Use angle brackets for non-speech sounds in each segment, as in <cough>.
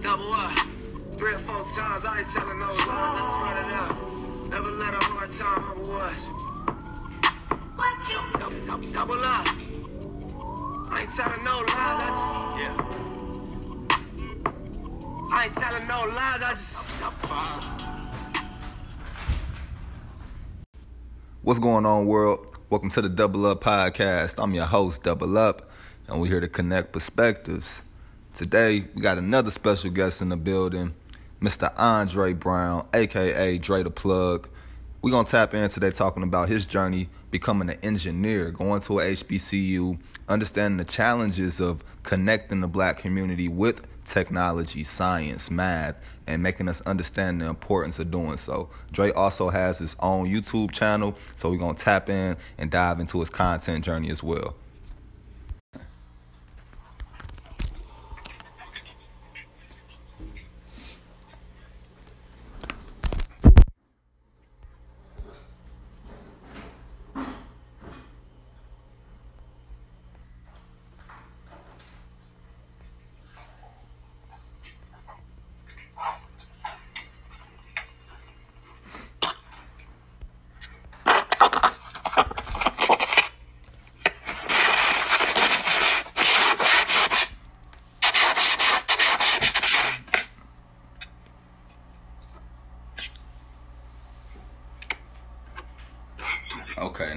Double up. Three or four times, I ain't telling no lies, I just run it up. Never let a hard time humble us. Double, double, double up. I ain't telling no lies, I just, yeah. I ain't telling no lies, I just, What's going on, world? Welcome to the Double Up Podcast. I'm your host, Double Up, and we're here to connect perspectives. Today, we got another special guest in the building, Mr. Andre Brown, aka Dre the Plug. We're going to tap in today talking about his journey becoming an engineer, going to a HBCU, understanding the challenges of connecting the black community with technology, science, math, and making us understand the importance of doing so. Dre also has his own YouTube channel, so we're to tap in and dive into his content journey as well.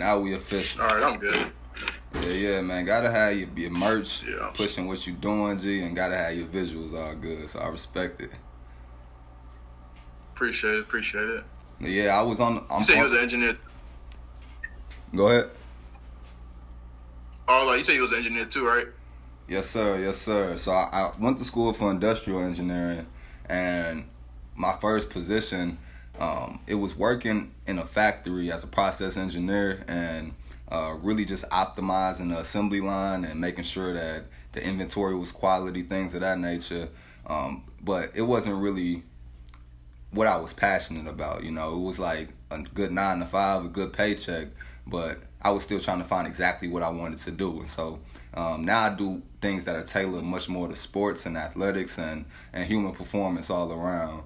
Now we official. All right, I'm good. Yeah, yeah, man. Gotta have your, your merch, Yeah. pushing what you doing, G, and gotta have your visuals all good. So I respect it. Appreciate it. Appreciate it. Yeah, I was on. I'm You said you on- was an engineer. Go ahead. Oh, like you said you was an engineer too, right? Yes, sir. Yes, sir. So I, I went to school for industrial engineering, and my first position, um, it was working in a factory as a process engineer, and uh, really just optimizing the assembly line and making sure that the inventory was quality, things of that nature. Um, but it wasn't really what I was passionate about. You know, it was like a good nine to five, a good paycheck, but I was still trying to find exactly what I wanted to do. And so um, now I do things that are tailored much more to sports and athletics and, and human performance all around.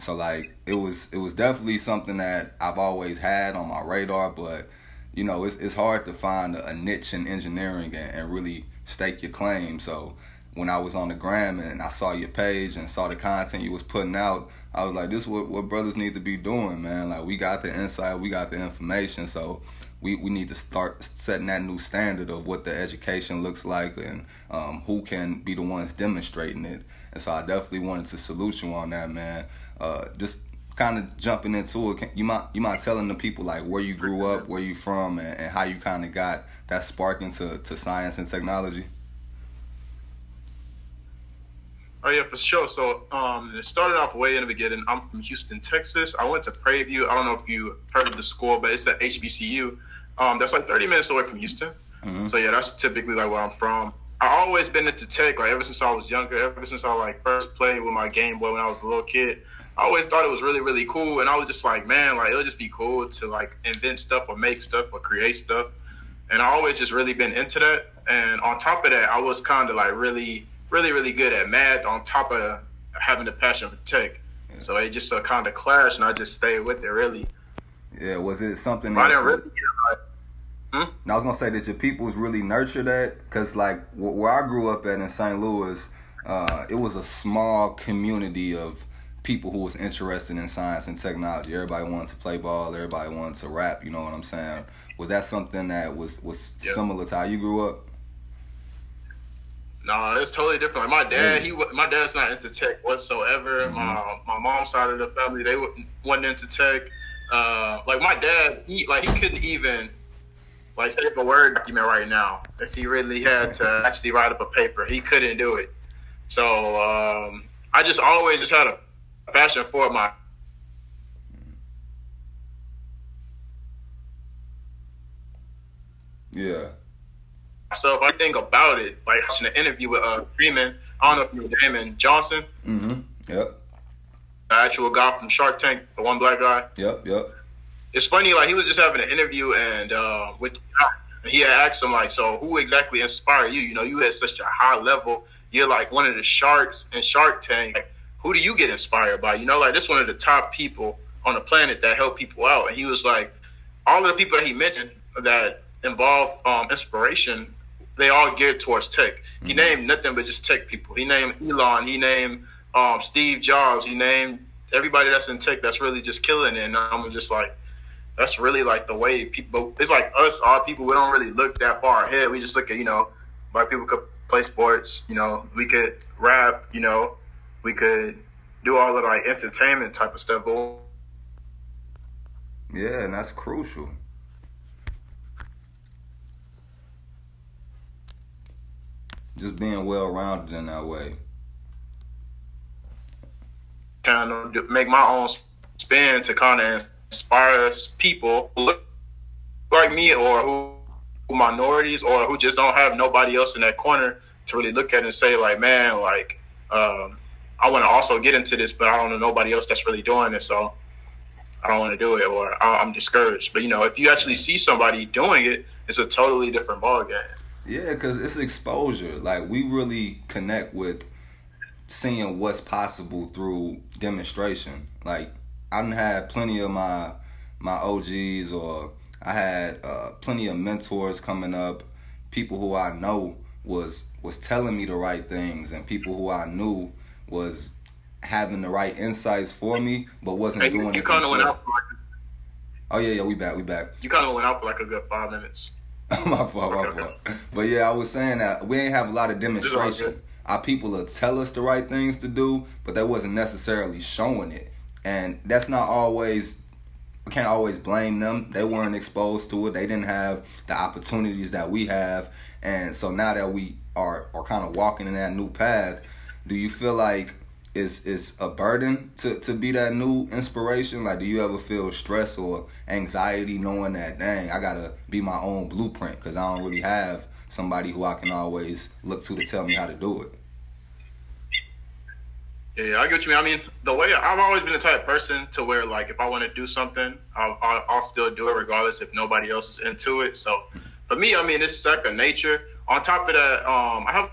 So like it was it was definitely something that I've always had on my radar, but you know it's it's hard to find a, niche in engineering and, and really stake your claim. So when I was on the gram and I saw your page and saw the content you was putting out, I was like, this is what, what brothers need to be doing, man. Like we got the insight, we got the information, so we, we need to start setting that new standard of what the education looks like and um, who can be the ones demonstrating it. And so I definitely wanted to salute you on that, man. Uh, just kind of jumping into it, can, you might you might telling the people like where you grew up, where you from, and, and how you kind of got that spark into to science and technology. Oh yeah, for sure. So um, it started off way in the beginning. I'm from Houston, Texas. I went to Prairie View. I don't know if you heard of the school, but it's at HBCU. Um, that's like 30 minutes away from Houston. Mhm. So yeah, that's typically like where I'm from. I always been into tech, like ever since I was younger. Ever since I like first played with my Game Boy when I was a little kid. I always thought it was really really cool, and I was just like, man, like it'll just be cool to like invent stuff or make stuff or create stuff. And I always just really been into that. And on top of that, I was kind of like really, really, really good at math. On top of having a passion for tech, so it just uh, kind of clashed, and I just stayed with it really. Yeah, was it something? I didn't really. Hmm? I was gonna say that your peoples really nurture that, cause like wh- where I grew up at in St. Louis, uh, it was a small community of people who was interested in science and technology. Everybody wanted to play ball. Everybody wanted to rap. You know what I'm saying? Was that something that was was Yeah. similar to how you grew up? No, it's totally different. Like my dad, he my dad's not into tech whatsoever. Mhm. My my mom's side of the family, they wa- wasn't into tech. Uh, like my dad, he like he couldn't even like say a word document right now if he really had to actually write up a paper. He couldn't do it. So um, I just always just had a passion for my Yeah. myself. I think about it, like watching the interview with uh Freeman. I don't know if you know Daymond Johnson, Mm-hmm. Yep. the actual guy from Shark Tank, the one black guy. Yep. Yep. it's funny. Like he was just having an interview and uh, with he had asked him like, so who exactly inspired you? You know, you had such a high level. You're like one of the sharks in Shark Tank. Like, who do you get inspired by? You know, like this one of the top people on the planet that help people out. And he was like, all of the people that he mentioned that involve um, inspiration, they all geared towards tech. Mm-hmm. He named nothing but just tech people. He named Elon. He named um, Steve Jobs. He named everybody that's in tech that's really just killing it. And I'm just like, that's really like the way people. It's like us, our people. We don't really look that far ahead. We just look at you know, black people could play sports. You know, we could rap. You know, we could do all of like entertainment type of stuff. But yeah, and that's crucial. Just being well rounded in that way. Kind of make my own spin to kind of inspire people who look like me or who, who minorities or who just don't have nobody else in that corner to really look at and say like, man, like um, I want to also get into this, but I don't know nobody else that's really doing it, so I don't want to do it or I'm discouraged. But you know, if you actually see somebody doing it, it's a totally different ballgame. Yeah, because it's exposure. Like we really connect with seeing what's possible through demonstration. Like I done had plenty of my my OGs or I had uh, plenty of mentors coming up, people who I know was was telling me the right things and people who I knew was having the right insights for me, but wasn't hey, doing you, you kind of went out. For like, oh yeah, yeah, we back, we back. You kind of went out for like a good five minutes. <laughs> my fault, my fault. But yeah, I was saying that we ain't have a lot of demonstration. Our people will tell us the right things to do, but they wasn't necessarily showing it and that's not always we can't always blame them. They weren't exposed to it. They didn't have the opportunities that we have. And so now that we are are kind of walking in that new path, do you feel like it's it's a burden to, to be that new inspiration? Like do you ever feel stress or anxiety knowing that dang, I gotta be my own blueprint because I don't really have somebody who I can always look to to tell me how to do it? Yeah, I get you. I mean, the way I've always been the type of person to where, like, if I want to do something, I'll, I'll, I'll, still do it regardless if nobody else is into it. So, for me, I mean, it's second nature. On top of that, um, I have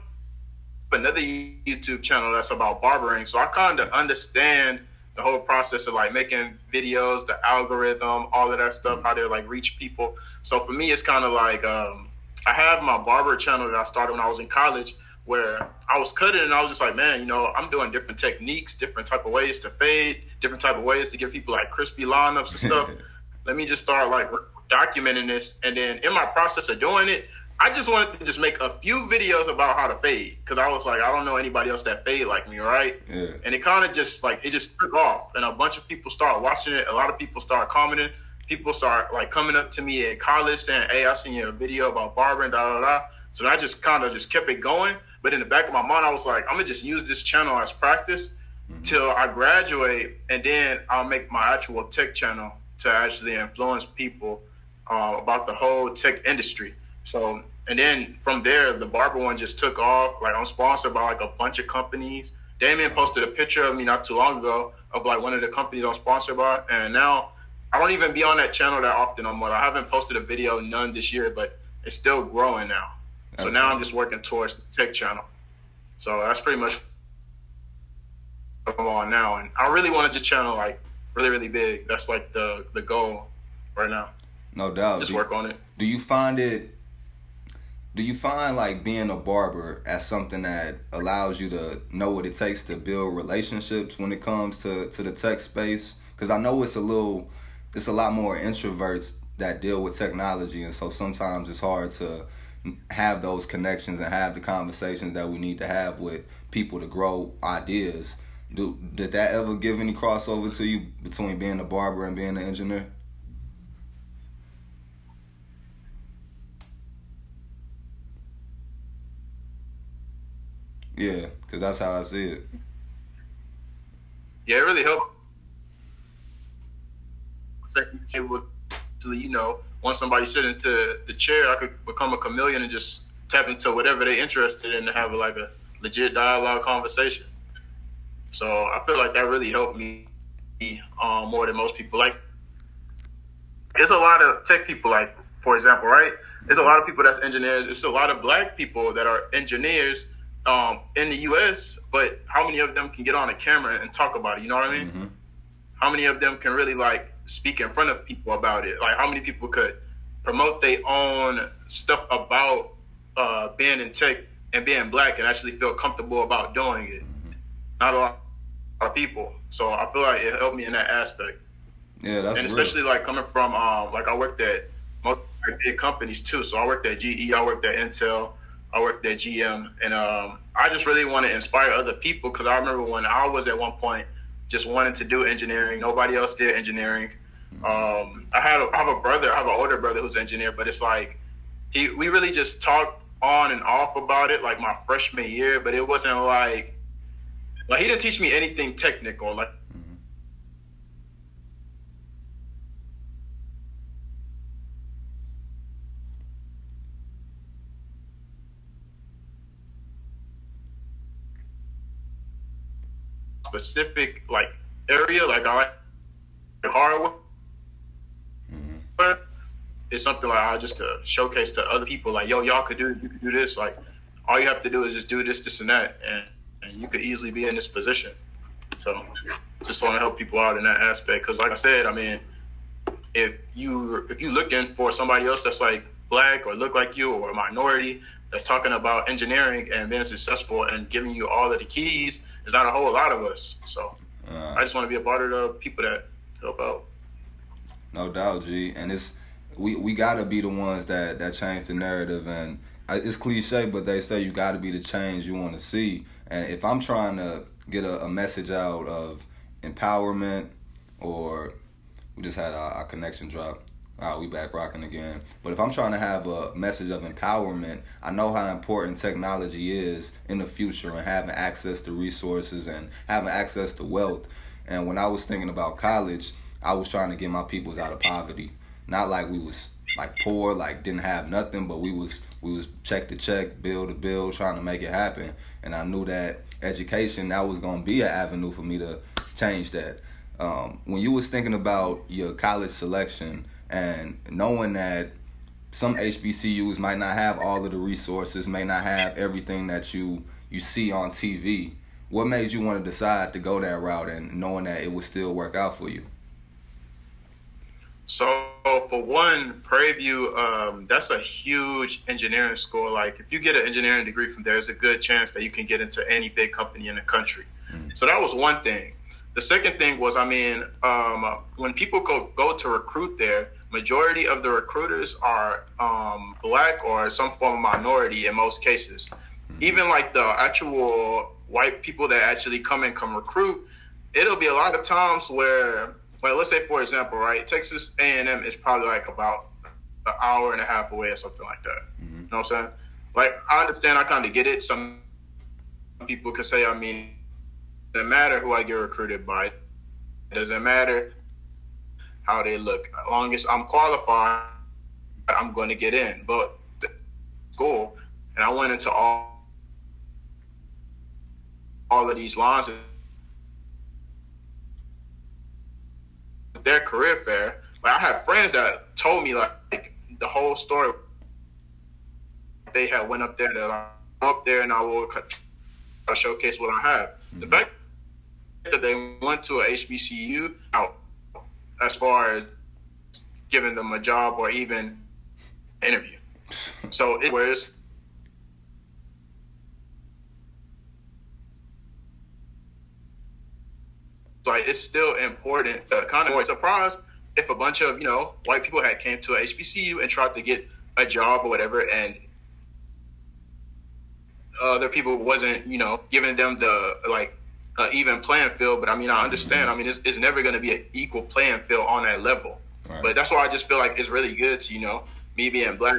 another YouTube channel that's about barbering, so I kind of understand the whole process of like making videos, the algorithm, all of that stuff, how to like reach people. So for me, it's kind of like um, I have my barber channel that I started when I was in college where I was cutting and I was just like, man, you know, I'm doing different techniques, different type of ways to fade, different type of ways to give people like crispy lineups and stuff. <laughs> Let me just start like documenting this, and then in my process of doing it, I just wanted to just make a few videos about how to fade because I was like, I don't know anybody else that fade like me, right? Yeah. And it kind of just like it just took off, and a bunch of people started watching it. A lot of people started commenting. People start like coming up to me at college saying, "Hey, I seen your video about barbering, da da da." So I just kind of just kept it going but in the back of my mind, I was like, I'm gonna just use this channel as practice mm-hmm. till I graduate, and then I'll make my actual tech channel to actually influence people uh, about the whole tech industry. So, and then from there, the barber one just took off. Like I'm sponsored by like a bunch of companies. Damien posted a picture of me not too long ago of like one of the companies I'm sponsored by, and now I don't even be on that channel that often no more. I haven't posted a video none this year, but it's still growing now. So now I'm just working towards the tech channel. So that's pretty much what I'm on now. And I really want to just channel like really, really big. That's like the the goal right now. No doubt. Just do work you, on it. Do you find it do you find like being a barber as something that allows you to know what it takes to build relationships when it comes to, to the tech space? Because I know it's a little, it's a lot more introverts that deal with technology, and so sometimes it's hard to have those connections and have the conversations that we need to have with people to grow ideas. Do did that ever give any crossover to you between being a barber and being an engineer? Yeah, because that's how I see it. Yeah, it really helped. Able to, you know, once somebody sit into the chair, I could become a chameleon and just tap into whatever they're interested in to have like a legit dialogue conversation. So I feel like that really helped me um, more than most people. Like There's a lot of tech people, like for example, right? There's a lot of people that's engineers. There's a lot of black people that are engineers um, in the U.S. But how many of them can get on a camera and talk about it? You know what I mean? Mm-hmm. How many of them can really like speak in front of people about it? Like how many people could promote their own stuff about uh, being in tech and being black and actually feel comfortable about doing it? Not a lot of people. So I feel like it helped me in that aspect. Yeah, that's and real. especially like coming from um, like I worked at most big companies too. So I worked at GE, I worked at Intel, I worked at GM, and um, I just really want to inspire other people because I remember when I was at one point just wanting to do engineering. Nobody else did engineering. Um, I had a, I have a brother, I have an older brother who's an engineer, but it's like he we really just talked on and off about it like my freshman year, but it wasn't like like he didn't teach me anything technical. Like specific like area, like I like hardware. Mhm. It's something like I just to showcase to other people, like, yo, y'all could do you could do this. Like, all you have to do is just do this, this, and that, and and you could easily be in this position. So, just want to help people out in that aspect. Because, like I said, I mean, if you if you looking for somebody else that's like black or look like you or a minority that's talking about engineering and being successful and giving you all of the keys, there's not a whole lot of us. So, Uh, I just want to be a part of the people that help out. No doubt, G. And it's we we gotta be the ones that that change the narrative. And it's cliche, but they say you gotta be the change you want to see. And if I'm trying to get a, a message out of empowerment, or we just had our, our connection drop. All right, we back rocking again. But if I'm trying to have a message of empowerment, I know how important technology is in the future and having access to resources and having access to wealth. And when I was thinking about college, I was trying to get my peoples out of poverty. Not like we was like poor, like didn't have nothing, but we was we was check to check, bill to bill, trying to make it happen. And I knew that education that was gonna be an avenue for me to change that. Um, when you was thinking about your college selection and knowing that some HBCUs might not have all of the resources, may not have everything that you you see on TV. What made you want to decide to go that route and knowing that it would still work out for you? So for one, Prairie View, um, that's a huge engineering school. Like if you get an engineering degree from there, there's a good chance that you can get into any big company in the country. So that was one thing. The second thing was, I mean, um, when people go go to recruit there, majority of the recruiters are um, black or some form of minority in most cases. Even like the actual white people that actually come and come recruit, it'll be a lot of times where, well, let's say for example, right, Texas A and M is probably like about an hour and a half away or something like that. You know what I'm saying? Like I understand, I kind of get it. Some people could say, I mean, it doesn't matter who I get recruited by. It doesn't matter how they look. As long as I'm qualified, I'm going to get in. But school, and I went into all all of these lines. Their career fair, like I have friends that told me like, like the whole story. They had went up there that I'm up there and I will showcase what I have. The mm-hmm. fact that they went to a HBCU out as far as giving them a job or even interview. So it was like it's still important. Uh, kind of surprised if a bunch of you know white people had came to a HBCU and tried to get a job or whatever, and other people wasn't you know giving them the like uh, even playing field. But I mean, I understand. I mean, it's, it's never going to be an equal playing field on that level. Right. But that's why I just feel like it's really good to you know me being black,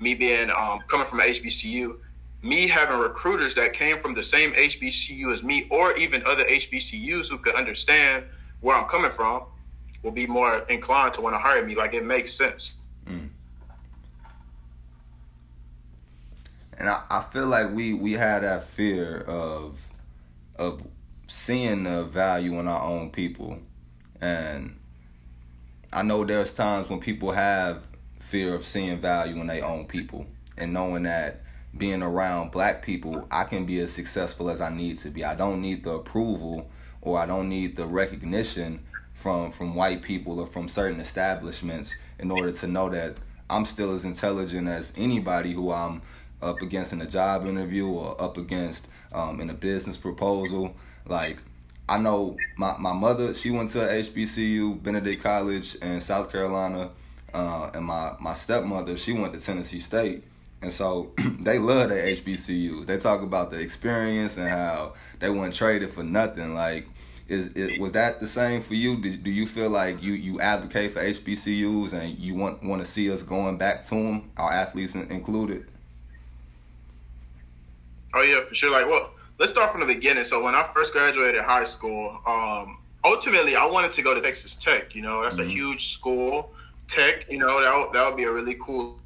me being um, coming from HBCU, me having recruiters that came from the same HBCU as me, or even other HBCUs who could understand where I'm coming from, will be more inclined to want to hire me. Like it makes sense. And I, I feel like we we had that fear of of seeing the value in our own people, and I know there's times when people have fear of seeing value in their own people and knowing that being around black people, I can be as successful as I need to be. I don't need the approval or I don't need the recognition from from white people or from certain establishments in order to know that I'm still as intelligent as anybody who I'm up against in a job interview or up against um, in a business proposal. Like I know my, my mother, she went to HBCU, Benedict College in South Carolina, uh, and my, my stepmother, she went to Tennessee State. And so <clears throat> they love their HBCUs. They talk about the experience and how they weren't traded for nothing. Like, is, is was that the same for you? Do, do you feel like you, you advocate for HBCUs and you want want to see us going back to them, our athletes included? Oh yeah, for sure. Like, well, let's start from the beginning. So when I first graduated high school, um, ultimately I wanted to go to Texas Tech. You know, that's mm-hmm. a huge school. Tech, you know, that that would be a really cool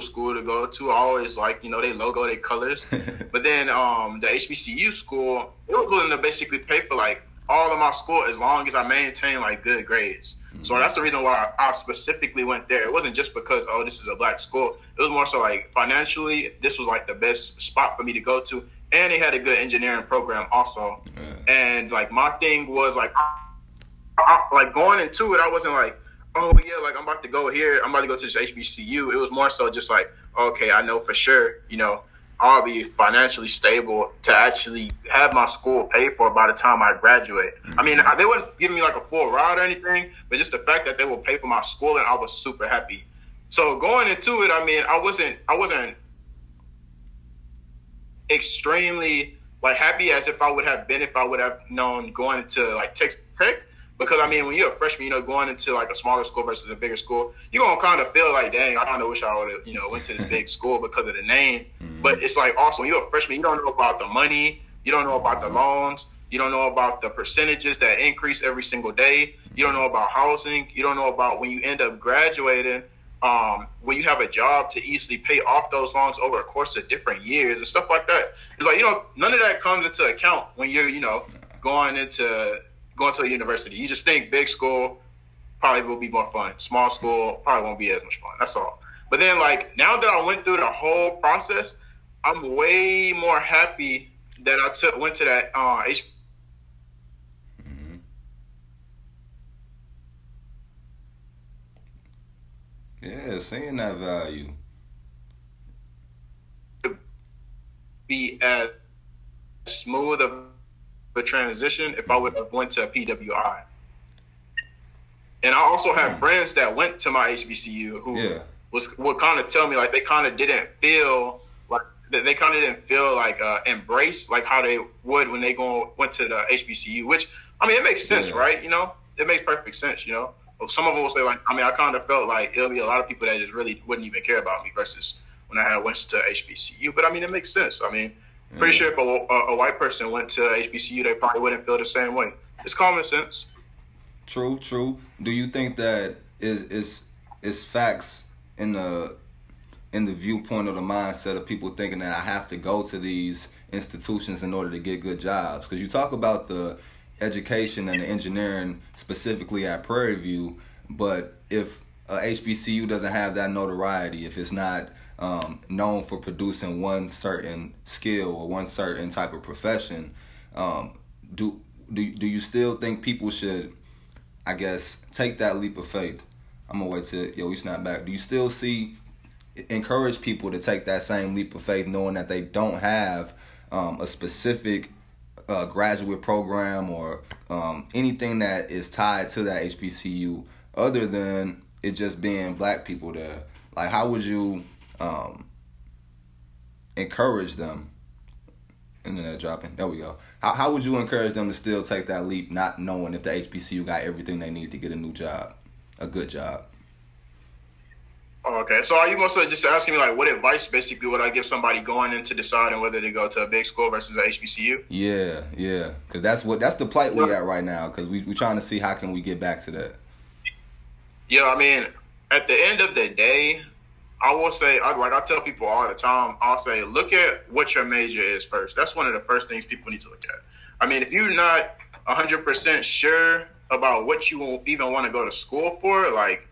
school to go to. I always like, you know, they logo, they colors. <laughs> but then um, the HBCU school, it was willing to basically pay for like all of my school as long as I maintain like good grades. Mm-hmm. So that's the reason why I specifically went there. It wasn't just because oh this is a black school. It was more so like financially, this was like the best spot for me to go to, and they had a good engineering program also. Yeah. And like my thing was like, I, like going into it, I wasn't like oh yeah, like I'm about to go here, I'm about to go to this HBCU. It was more so just like, okay, I know for sure, you know, I'll be financially stable to actually have my school paid for by the time I graduate. Mm-hmm. I mean, mm-hmm. they wouldn't give me like a full ride or anything, but just the fact that they will pay for my school, and I was super happy. So going into it, I mean, I wasn't, I wasn't extremely like happy as if I would have been if I would have known going into like Texas Tech. Because I mean, when you're a freshman, you know, going into like a smaller school versus a bigger school, you're gonna kind of feel like, dang, I kind of wish I would have, you know, went to this big school because of the name. Mm-hmm. But it's like also, when you're a freshman, you don't know about the money, you don't know about the loans, you don't know about the percentages that increase every single day, you don't know about housing, you don't know about when you end up graduating. Um, when you have a job to easily pay off those loans over a course of different years and stuff like that. It's like, you know, none of that comes into account when you're, you know, going into going to a university. You just think big school probably will be more fun. Small school probably won't be as much fun. That's all. But then, like now that I went through the whole process, I'm way more happy that I took went to that uh, Yeah, seeing that value. Be as smooth of the transition if I would have went to PWI. And I also have friends that went to my HBCU who yeah. was would kind of tell me like they kind of didn't feel like they kind of didn't feel like uh, embraced like how they would when they go went to the HBCU. Which I mean, it makes sense, yeah. right? You know, it makes perfect sense. You know, some of them will say like, I mean, I kind of felt like it'll be a lot of people that just really wouldn't even care about me versus when I had went to HBCU. But I mean, it makes sense. I mean, Pretty mm. sure if a, a, a, white person went to HBCU, they probably wouldn't feel the same way. It's common sense. True, true. Do you think that is is is facts in the in the viewpoint of the mindset of people thinking that I have to go to these institutions in order to get good jobs? Because you talk about the education and the engineering specifically at Prairie View, but if a HBCU doesn't have that notoriety, if it's not um, known for producing one certain skill or one certain type of profession, um, do do do you still think people should, I guess, take that leap of faith? I'm gonna wait till yo we snap back. Do you still see encourage people to take that same leap of faith, knowing that they don't have um, a specific uh, graduate program or um, anything that is tied to that HBCU, other than it just being black people there? Like, how would you um, encourage them. Internet dropping. There we go. How, how would you encourage them to still take that leap, not knowing if the HBCU got everything they need to get a new job, a good job? Oh, okay, so are you mostly just asking me like what advice basically would I give somebody going into deciding whether to go to a big school versus a HBCU? Yeah, yeah, because that's what that's the plight we're at right now. Because we we're trying to see how can we get back to that. Yeah, I mean, at the end of the day, I will say, I, like I tell people all the time, I'll say, look at what your major is first. That's one of the first things people need to look at. I mean, if you're not 100% sure about what you even want to go to school for, like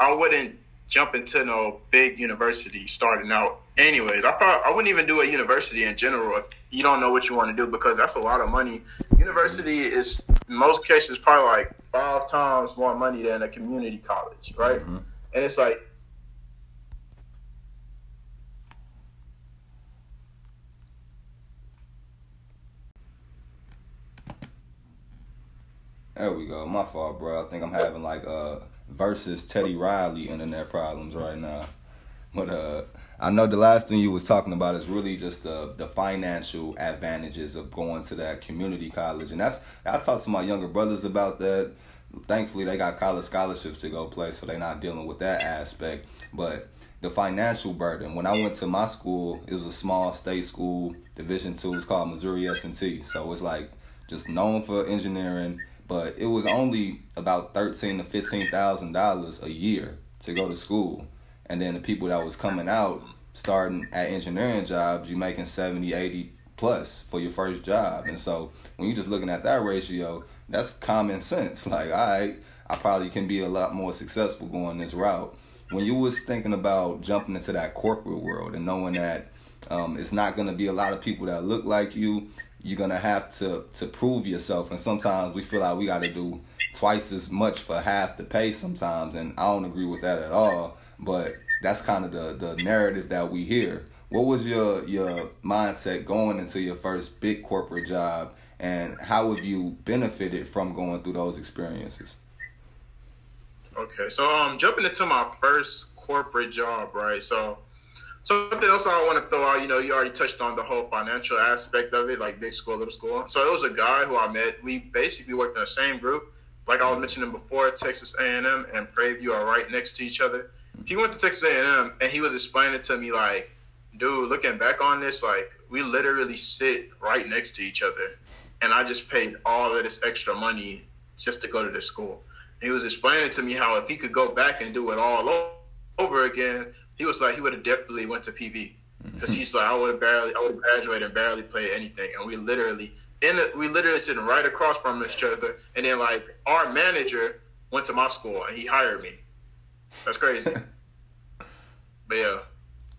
I wouldn't jump into no big university starting out. Anyways, I probably I wouldn't even do a university in general if you don't know what you want to do because that's a lot of money. University is in most cases probably like five times more money than a community college, right? Mm-hmm. And it's like There we go. My fault, bro. I think I'm having like uh versus Teddy Riley internet problems right now. But uh I know the last thing you was talking about is really just the the financial advantages of going to that community college. And that's I talked to my younger brothers about that. Thankfully they got college scholarships to go play, so they're not dealing with that aspect. But the financial burden. When I went to my school, it was a small state school, Division two. It's called Missouri S and T. So it's like just known for engineering but it was only about thirteen to fifteen thousand dollars a year to go to school, and then the people that was coming out starting at engineering jobs, you making 70, 80 plus for your first job, and so when you're just looking at that ratio, that's common sense. <laughs> Like, all right, I probably can be a lot more successful going this route. When you was thinking about jumping into that corporate world and knowing that um, it's not going to be a lot of people that look like you, you're gonna have to to prove yourself, and sometimes we feel like we got to do twice as much for half the pay sometimes, and I don't agree with that at all. But that's kind of the the narrative that we hear. What was your your mindset going into your first big corporate job, and how have you benefited from going through those experiences? Okay, so um, jumping into my first corporate job, right? So Something else I want to throw out, you know, you already touched on the whole financial aspect of it, like big school, little school. So it was a guy who I met. We basically worked in the same group. Like I was mentioning before, Texas A&M and Prairie View are right next to each other. He went to Texas A&M and he was explaining to me like, dude, looking back on this, like we literally sit right next to each other, and I just paid all of this extra money just to go to this school. And he was explaining to me how if he could go back and do it all over again, he was like he would have definitely went to PV because mm-hmm. he's like I would have barely I would have graduated and barely played anything, and we literally in the, we literally sitting right across from each other, and then like our manager went to my school and he hired me. That's crazy. <laughs> but yeah.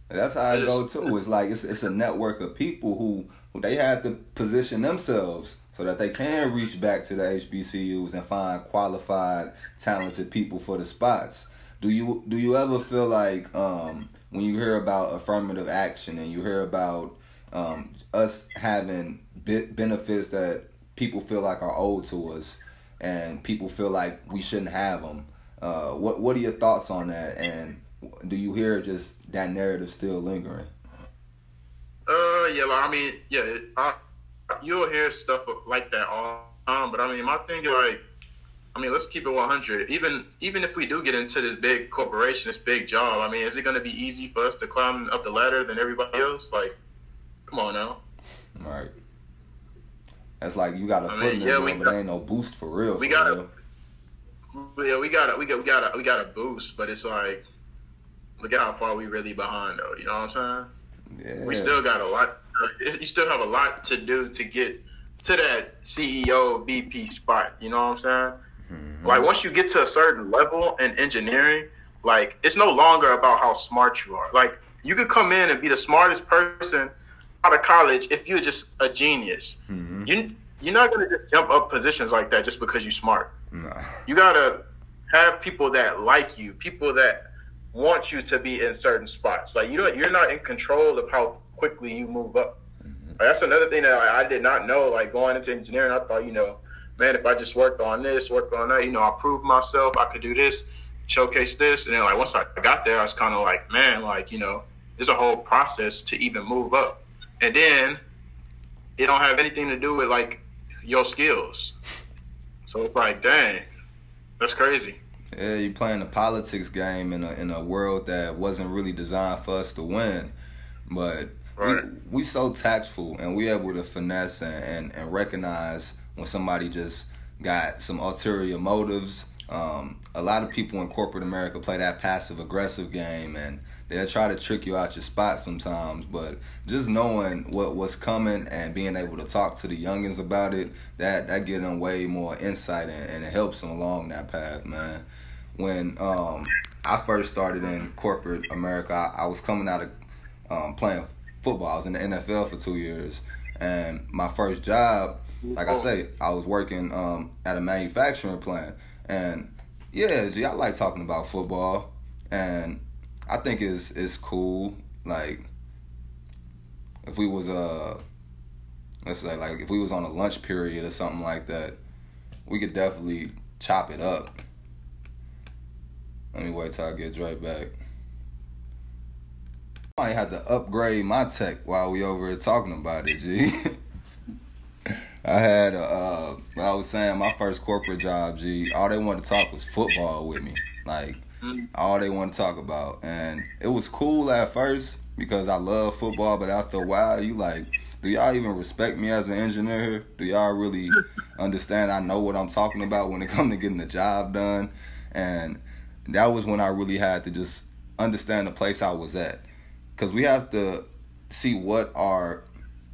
That's how I go too. It's like it's it's a network of people who who they have to position themselves so that they can reach back to the HBCUs and find qualified, talented people for the spots do you do you ever feel like um, when you hear about affirmative action and you hear about um, us having benefits that people feel like are owed to us and people feel like we shouldn't have them uh, what what are your thoughts on that? And do you hear just that narrative still lingering? Uh yeah i mean yeah I, you'll hear stuff like that all time but i mean my thing is like I mean, let's keep it 100. Even even if we do get into this big corporation, this big job, I mean, is it going to be easy for us to climb up the ladder than everybody else? Like, come on now. All right. That's like you got a I foot mean, in yeah, we but got, ain't no boost for real. We got a, yeah, we got a, we got we got a, we got a boost, but it's like, look at how far we really behind though. You know what I'm saying? Yeah. We still got a lot. You still have a lot to do to get to that CEO VP spot. You know what I'm saying? Mm-hmm. Like once you get to a certain level in engineering, like it's no longer about how smart you are. Like you could come in and be the smartest person out of college if you're just a genius. Mm-hmm. You you're not gonna just jump up positions like that just because you're smart. No. You gotta have people that like you, people that want you to be in certain spots. Like you don't, you're not in control of how quickly you move up. Mm-hmm. Like, that's another thing that I did not know. Like going into engineering, I thought you know man, if I just worked on this, worked on that, you know, I proved myself, I could do this, showcase this. And then like once I got there, I was kind of like, man, like, you know, there's a whole process to even move up. And then it don't have anything to do with like your skills. So it's like, dang, that's crazy. Yeah, you playing the politics game in a in a world that wasn't really designed for us to win. But right. we we so tactful and we able to finesse and, and, and recognize when somebody just got some ulterior motives. Um, a lot of people in corporate America play that passive aggressive game and they'll try to trick you out your spot sometimes. But just knowing what what's coming and being able to talk to the youngins about it, that that get them way more insight and, and it helps them along that path, man. When um, I first started in corporate America, I, I was coming out of um, playing football. I was in the NFL for two years, and my first job, like I say, I was working um, at a manufacturing plant, and yeah, gee, I like talking about football, and I think it's it's cool. Like if we was uh let's say like if we was on a lunch period or something like that, we could definitely chop it up. Let me wait till I get Dre back. I might have to upgrade my tech while we over here talking about it, G. <laughs> I had, uh, I was saying, my first corporate job, G. All they wanted to talk was football with me, like mm. all they want to talk about, and it was cool at first because I love football. But after a while, you like, do y'all even respect me as an engineer? Do y'all really <laughs> understand? I know what I'm talking about when it comes to getting the job done, and that was when I really had to just understand the place I was at, because we have to see what our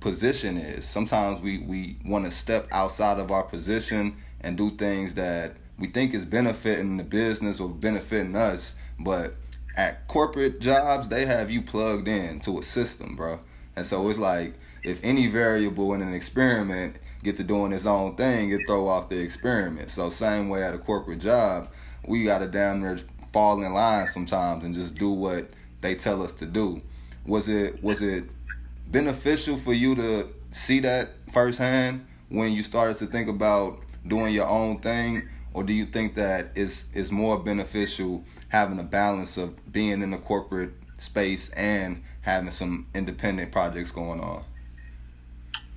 position is. Sometimes we, we want to step outside of our position and do things that we think is benefiting the business or benefiting us, but at corporate jobs, they have you plugged in to a system, bro. And so it's like if any variable in an experiment get to doing its own thing, it throw off the experiment. So same way at a corporate job, we gotta damn near fall in line sometimes and just do what they tell us to do. Was it was it beneficial for you to see that firsthand when you started to think about doing your own thing, or do you think that it's it's more beneficial having a balance of being in the corporate space and having some independent projects going on?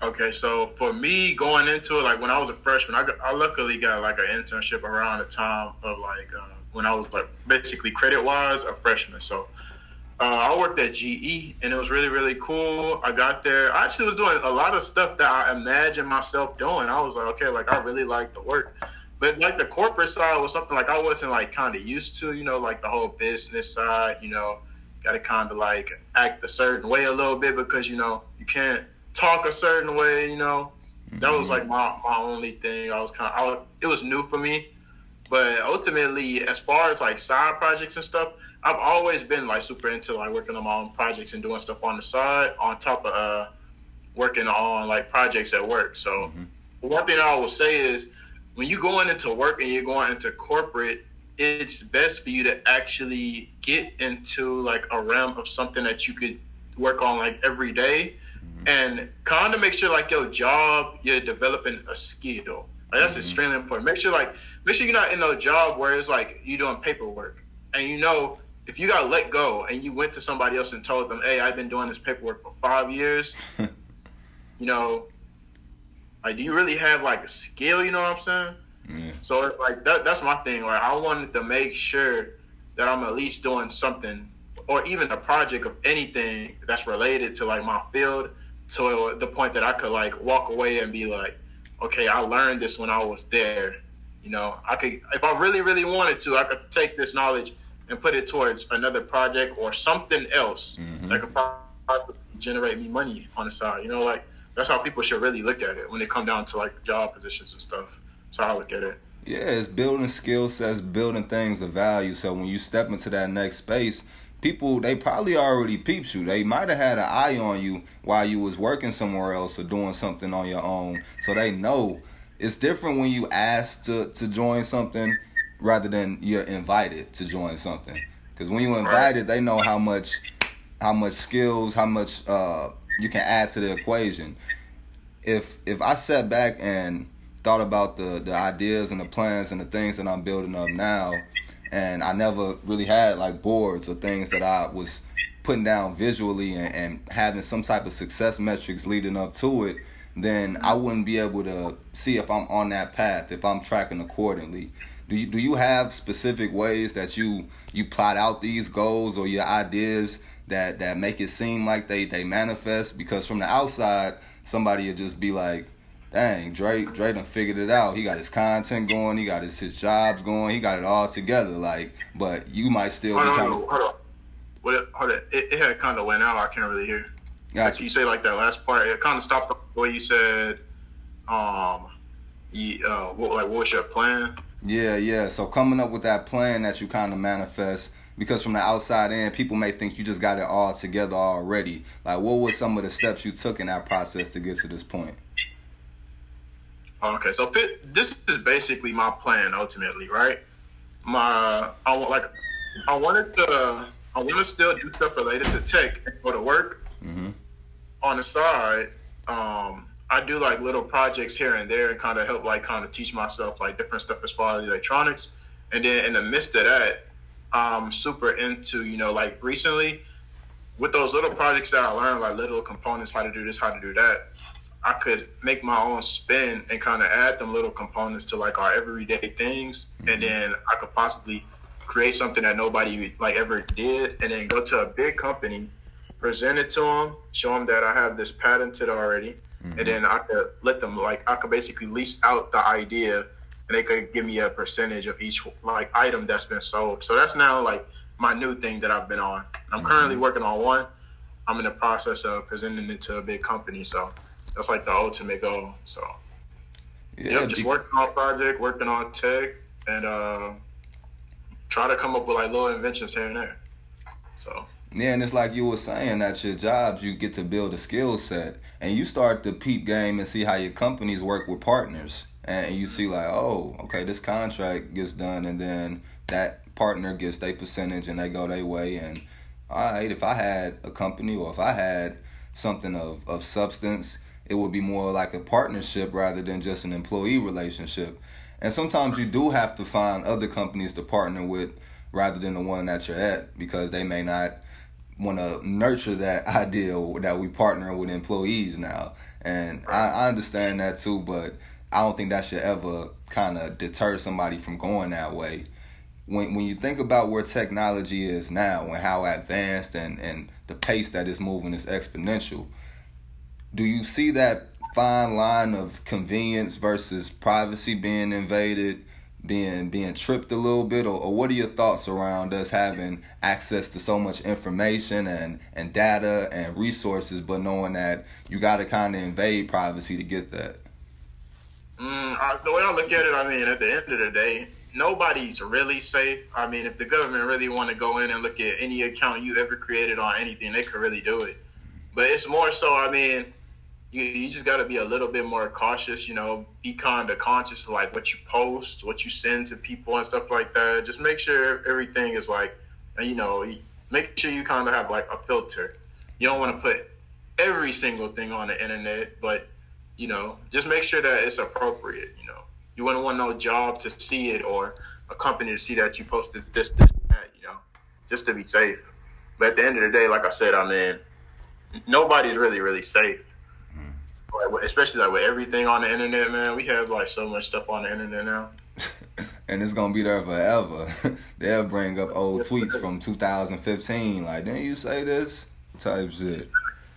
Okay, so for me going into it, like when I was a freshman, I, got, I luckily got like an internship around the time of like uh, when I was like basically credit wise a freshman. So uh, I worked at GE and it was really, really cool. I got there. I actually was doing a lot of stuff that I imagined myself doing. I was like, okay, like I really like the work. But like the corporate side was something like I wasn't like kind of used to, you know, like the whole business side, you know, got to kind of like act a certain way a little bit because, you know, you can't talk a certain way, you know. That was like my, my only thing. I was kind of, it was new for me. But ultimately, as far as like side projects and stuff, I've always been like super into like working on my own projects and doing stuff on the side on top of uh, working on like projects at work. So mm-hmm. one thing I will say is when you're going into work and you're going into corporate, it's best for you to actually get into like a realm of something that you could work on like every day mm-hmm. and kind of make sure like your job you're developing a skill. Like, that's mm-hmm. extremely important. Make sure like make sure you're not in a job where it's like you're doing paperwork and you know if you got let go and you went to somebody else and told them, "Hey, I've been doing this paperwork for five years," <laughs> you know, like, do you really have like a skill? You know what I'm saying? Yeah. So like that, that's my thing. Like I wanted to make sure that I'm at least doing something, or even a project of anything that's related to like my field, to the point that I could like walk away and be like, okay, I learned this when I was there. You know, I could if I really, really wanted to, I could take this knowledge and put it towards another project or something else mm-hmm. that could generate me money on the side. You know, like that's how people should really look at it when they come down to like job positions and stuff. So I look at it. Yeah, it's building skill sets, building things of value. So when you step into that next space, people they probably already peeped you. They might have had an eye on you while you was working somewhere else or doing something on your own. So they know it's different when you ask to to join something rather than you're invited to join something. Because when you're invited, they know how much how much skills, how much uh, you can add to the equation. If if I sat back and thought about the the ideas and the plans and the things that I'm building up now, and I never really had like boards or things that I was putting down visually and, and having some type of success metrics leading up to it, then I wouldn't be able to see if I'm on that path, if I'm tracking accordingly do you do you have specific ways that you you plot out these goals or your ideas that that make it seem like they they manifest because from the outside somebody would just be like dang Dre Dre done figured it out he got his content going he got his his jobs going he got it all together like but you might still hold be on, trying to hold on. what? It, hold it, it, it had kind of went out. I can't really hear. Gotcha. Can you say like that last part? It kind of stopped the way you said. Um, you, uh, what like what was your plan? Yeah, yeah. So coming up with that plan that you kind of manifest, because from the outside in, people may think you just got it all together already. Like, what were some of the steps you took in that process to get to this point? Okay, so this is basically my plan ultimately, right? My I want like I wanted to I want to still do stuff related to tech and go to work Mm-hmm. on the side. Um, I do like little projects here and there and kind of help like kind of teach myself like different stuff as far as electronics. And then in the midst of that, I'm super into you know like recently with those little projects that I learned like little components, how to do this, how to do that. I could make my own spin and kind of add them little components to like our everyday things, and mm-hmm. then I could possibly create something that nobody like ever did, and then go to a big company, present it to them, show them that I have this patented already, and then I could let them like I could basically lease out the idea, and they could give me a percentage of each like item that's been sold. So that's now like my new thing that I've been on. I'm currently working on one. I'm in the process of presenting it to a big company, so that's like the ultimate goal. So Yeah, yep, just be- working on project, working on tech, and uh, try to come up with like little inventions here and there. So Yeah, and it's like you were saying that your jobs you get to build a skill set, and you start to peep game and see how your companies work with partners, and you see like, oh, okay, this contract gets done, and then that partner gets their percentage, and they go their way. And all right, if I had a company or if I had something of of substance, it would be more like a partnership rather than just an employee relationship. And sometimes you do have to find other companies to partner with rather than the one that you're at because they may not want to nurture that <laughs> ideal that we partner with employees now. And I, I understand that too, but I don't think that should ever kind of deter somebody from going that way. When when you think about where technology is now and how advanced and, and the pace that it's moving is exponential, do you see that fine line of convenience versus privacy being invaded? Being being tripped a little bit or, or what are your thoughts around us having access to so much information and and data and resources but knowing that you got to kind of invade privacy to get that mm, I, the way I look at it, I mean, at the end of the day, nobody's really safe. I mean, if the government really want to go in and look at any account you ever created on anything, they could really do it. But it's more so, I mean, you, you just got to be a little bit more cautious, you know, be kind of conscious like what you post, what you send to people and stuff like that. Just make sure everything is like, you know, make sure you kind of have like a filter. You don't want to put every single thing on the internet, but, you know, just make sure that it's appropriate, you know. You wouldn't want no job to see it or a company to see that you posted this, this, that, you know, just to be safe. But at the end of the day, like I said, I mean, nobody's really, really safe. Like, especially like with everything on the internet, man. We have like so much stuff on the internet now. <laughs> and it's gonna be there forever <laughs> they'll bring up old tweets from 2015 like didn't you say this type shit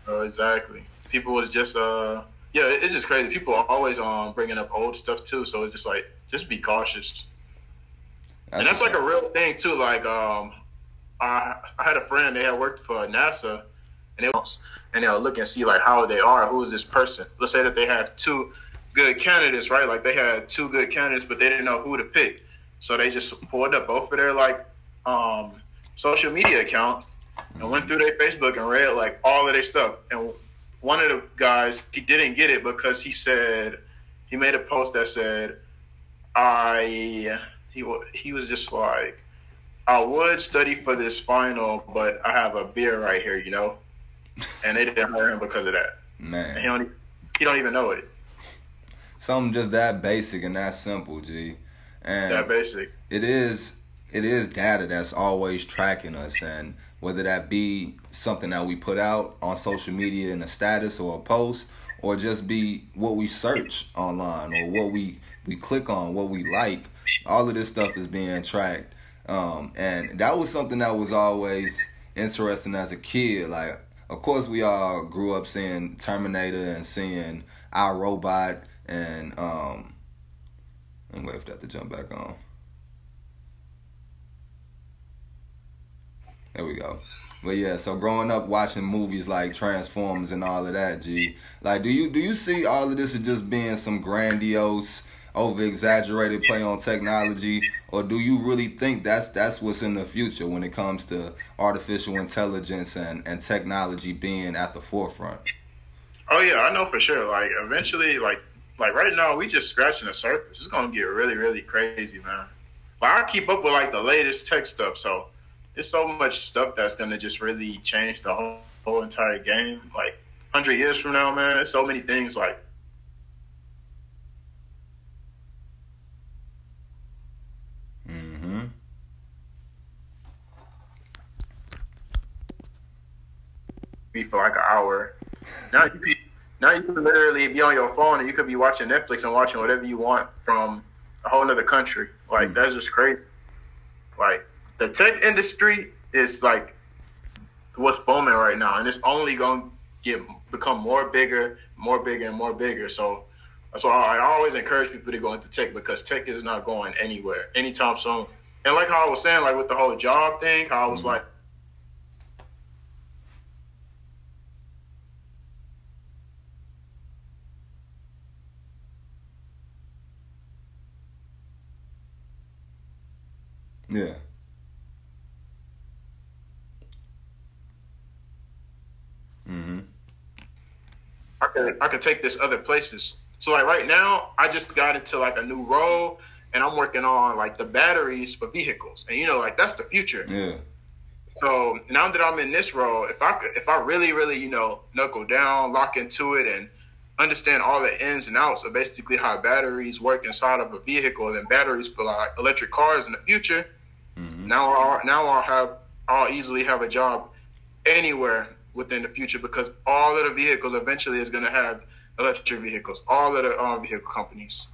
Oh, exactly. People was just uh, yeah, it's just crazy. People are always um bringing up old stuff too. So it's just like just be cautious. and that's like a real thing too. Like um, I I had a friend. They had worked for NASA, and it was- and they'll look and see like how they are. Who is this person? Let's say that they have two good candidates, right? Like they had two good candidates, but they didn't know who to pick. So they just pulled up both of their like um social media accounts and went through their Facebook and read like all of their stuff. And one of the guys he didn't get it because he said he made a post that said I he he was just like I would study for this final, but I have a beer right here, you know. And they didn't hire him because of that. And he man don't he don't even know it. something just that basic and that simple g and That basic. it is it is data that's always tracking us and whether that be something that we put out on social media in a status or a post or just be what we search online or what we we click on what we like all of this stuff is being tracked um, and that was something that was always interesting as a kid like of course we all grew up seeing terminator and seeing our robot and um and wait for that to jump back on. There we go. But yeah, so growing up watching movies like Transformers and all of that, G. Like, do you do you see all of this as just being some grandiose, over exaggerated play on technology, or do you really think that's that's what's in the future when it comes to artificial intelligence and and technology being at the forefront? Oh yeah, I know for sure. Like eventually, like like right now, we just scratching the surface. It's gonna get really really crazy, man. But I keep up with like the latest tech stuff, so there's so much stuff that's gonna just really change the whole, whole entire game. Like hundred years from now, man, there's so many things like Mm-hmm. Be for like an hour. Now you can, now you can literally be on your phone and you could be watching Netflix and watching whatever you want from a whole other country. Like Mm. that's just crazy. Like the tech industry is like what's booming right now, and it's only gonna get become more bigger, more bigger, and more bigger. So that's why I always encourage people to go into tech because tech is not going anywhere anytime soon. And like how I was saying, like with the whole job thing, how I was Mhm. like. Yeah. Mm-hmm. I could I could take this other places. So like right now, I just got into like a new role, and I'm working on like the batteries for vehicles, and you know like that's the future. Yeah. So now that I'm in this role, if I could, if I really really you know knuckle down, lock into it, and understand all the ins and outs of basically how batteries work inside of a vehicle and batteries for like electric cars in the future, Mm-hmm. now I'll now I'll have I'll easily have a job anywhere within the future because all of the vehicles eventually is going to have electric vehicles. All of the um, vehicle companies.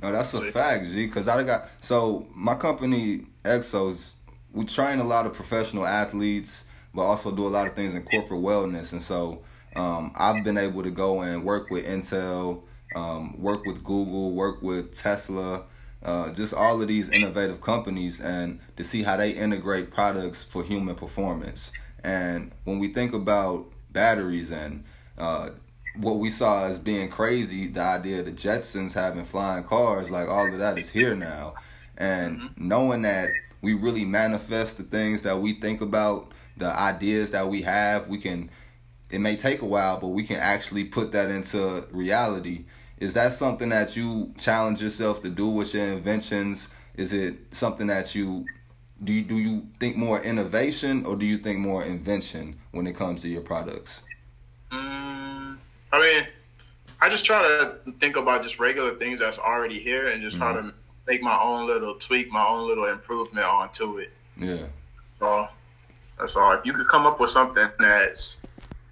No, that's a fact, G. Because I got so my company Exos, we train a lot of professional athletes, but also do a lot of things in corporate wellness. And so um, I've been able to go and work with Intel, um, work with Google, work with Tesla, uh, just all of these innovative companies, and to see how they integrate products for human performance. And when we think about batteries and uh, what we saw as being crazy, the idea of the Jetsons having flying cars, like all of that is here now. And Mhm. knowing that we really manifest the things that we think about, the ideas that we have, we can, it may take a while, but we can actually put that into reality. Is that something that you challenge yourself to do with your inventions? Is it something that you do you do you think more innovation or do you think more invention when it comes to your products? Mm, I mean, I just try to think about just regular things that's already here and just try to make my own little tweak, my own little improvement onto it. Yeah. So that's all. If you could come up with something that's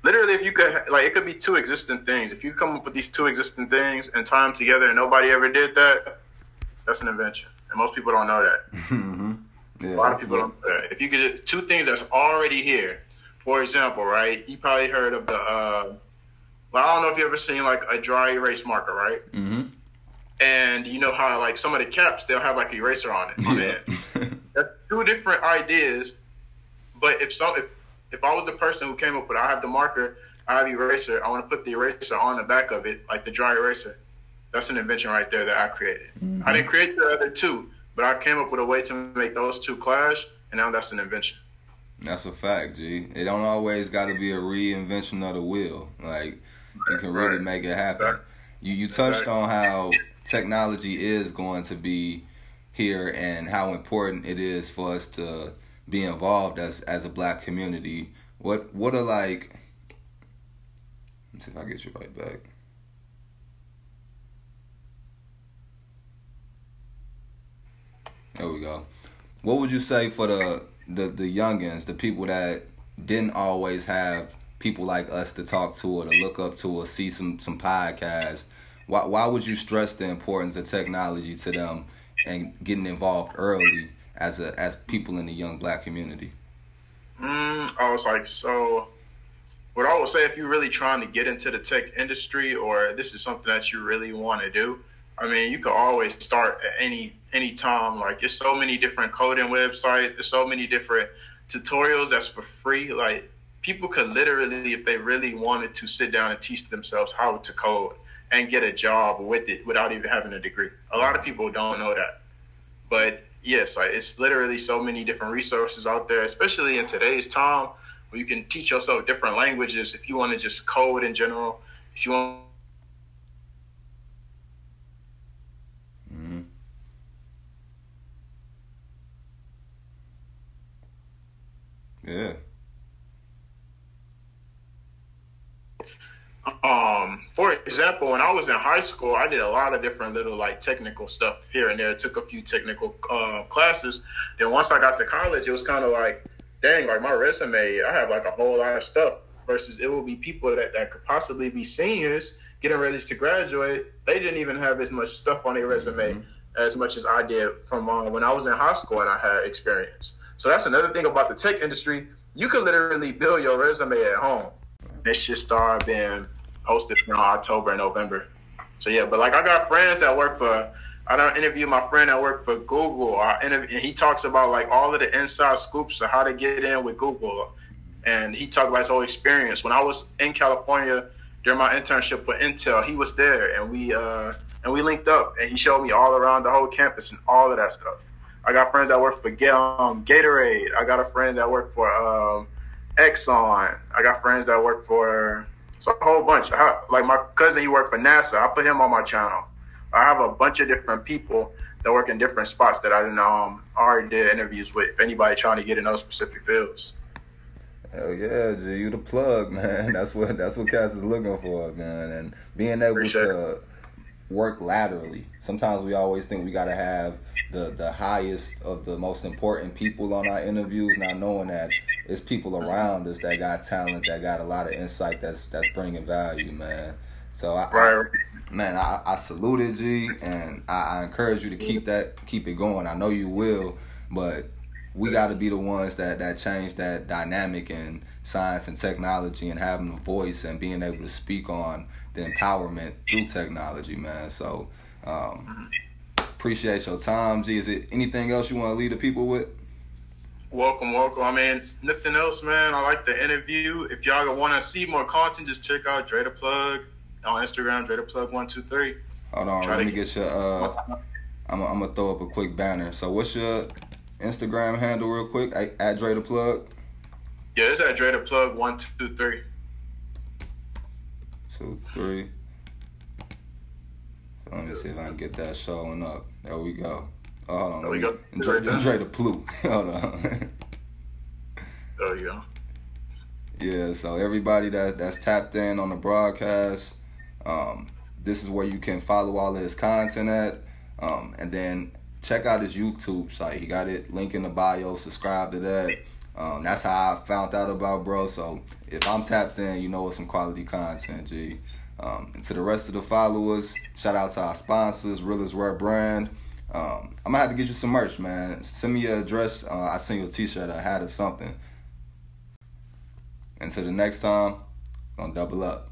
literally, if you could, like, it could be two existing things. If you come up with these two existing things and tie them together, and nobody ever did that, that's an invention. And most people don't know that. <laughs> hmm Yeah. A lot of people don't know that. If you could two things that's already here, for example, right? You probably heard of the. uh Well, I don't know if you ever seen like a dry erase marker, right? Mhm. And you know how like some of the caps they'll have like an eraser on it. Yeah. <laughs> That's two different ideas. But if some if if I was the person who came up with, it, I have the marker, I have the eraser. I want to put the eraser on the back of it, like the dry eraser. That's an invention right there that I created. I mm-hmm. didn't create the other two, but I came up with a way to make those two clash, and now that's an invention. That's a fact, G. It don't always got to be a reinvention of the wheel. Like you can really make it happen. You you touched on how technology is going to be here and how important it is for us to be involved as as a black community. What what are like? Let's see if I get you right back. There we go. What would you say for the the the youngins, the people that didn't always have people like us to talk to or to look up to or see some some podcasts? Why why would you stress the importance of technology to them and getting involved early as a as people in the young black community? Mm, I was like, so what I would say if you're really trying to get into the tech industry or this is something that you really want to do, I mean, you can always start at any any time. Like, there's so many different coding websites. There's so many different tutorials that's for free. Like people could literally, if they really wanted to, sit down and teach themselves how to code and get a job with it without even having a degree. A lot of people don't know that, but yes, like it's literally so many different resources out there, especially in today's time where you can teach yourself different languages if you want to just code in general. If you want Mm-hmm. Yeah. Um, for example, when I was in high school, I did a lot of different little like technical stuff here and there. Took a few technical uh, classes. Then once I got to college, it was kind of like, dang, like my resume, I have like a whole lot of stuff. Versus, it will be people that, that could possibly be seniors getting ready to graduate. They didn't even have as much stuff on their resume mm-hmm. as much as I did from uh, when I was in high school and I had experience. So that's another thing about the tech industry. You can literally build your resume at home. This should start being posted in October and November. So yeah, but like I got friends that work for. I don't interview my friend that worked for Google. I interview, and he talks about like all of the inside scoops of how to get in with Google, and he talked about his whole experience. When I was in California during my internship with Intel, he was there, and we uh, and we linked up, and he showed me all around the whole campus and all of that stuff. I got friends that work for um, Gatorade. I got a friend that worked for um, Exxon. I got friends that work for so a whole bunch. Have, like my cousin, he worked for NASA. I put him on my channel. I have a bunch of different people that work in different spots that I didn't um already did interviews with. If anybody trying to get in those specific fields. Hell yeah, G, you the plug, <laughs> man. That's what that's what Cass is looking for, man. And being able Appreciate to it work laterally. Sometimes we always think we got to have the the highest of the most important people on our interviews, not knowing that it's people around us that got talent, that got a lot of insight, that's that's bringing value, man. So I, right. Man, I, I salute it, G, and I, I encourage you to keep that, keep it going. I know you will, but we got to be the ones that that change that dynamic in science and technology and having a voice and being able to speak on the empowerment through technology, man. So um, appreciate your time, G. Is it anything else you want to leave the people with? Welcome, welcome. I mean, nothing else, man. I like the interview. If y'all want to see more content, just check out Dre the Plug on Instagram, Dre the Plug one two three. Hold on, Try let me get, get your. Uh, I'm gonna throw up a quick banner. So, what's your Instagram handle, real quick? At Dre the Plug. Yeah, it's at Dre the Plug one two three two, three. Let me see if I can get that showing up. There we go. Oh, hold on. There we go. Enjoy, enjoy the plu. <laughs> hold on. there you go. Yeah, so everybody that that's tapped in on the broadcast, um, this is where you can follow all of his content at. Um, and then check out his YouTube site. He got it link in the bio. Subscribe to that. Um, that's how I found out about bro. So if I'm tapped in, you know it's some quality content, G. Um, and to the rest of the followers, shout out to our sponsors, Realest Rare Brand. Um, I'm gonna have to get you some merch, man. Send me your address. Uh, I send you a T-shirt, a hat, or something. Until the next time, I'm gonna double up.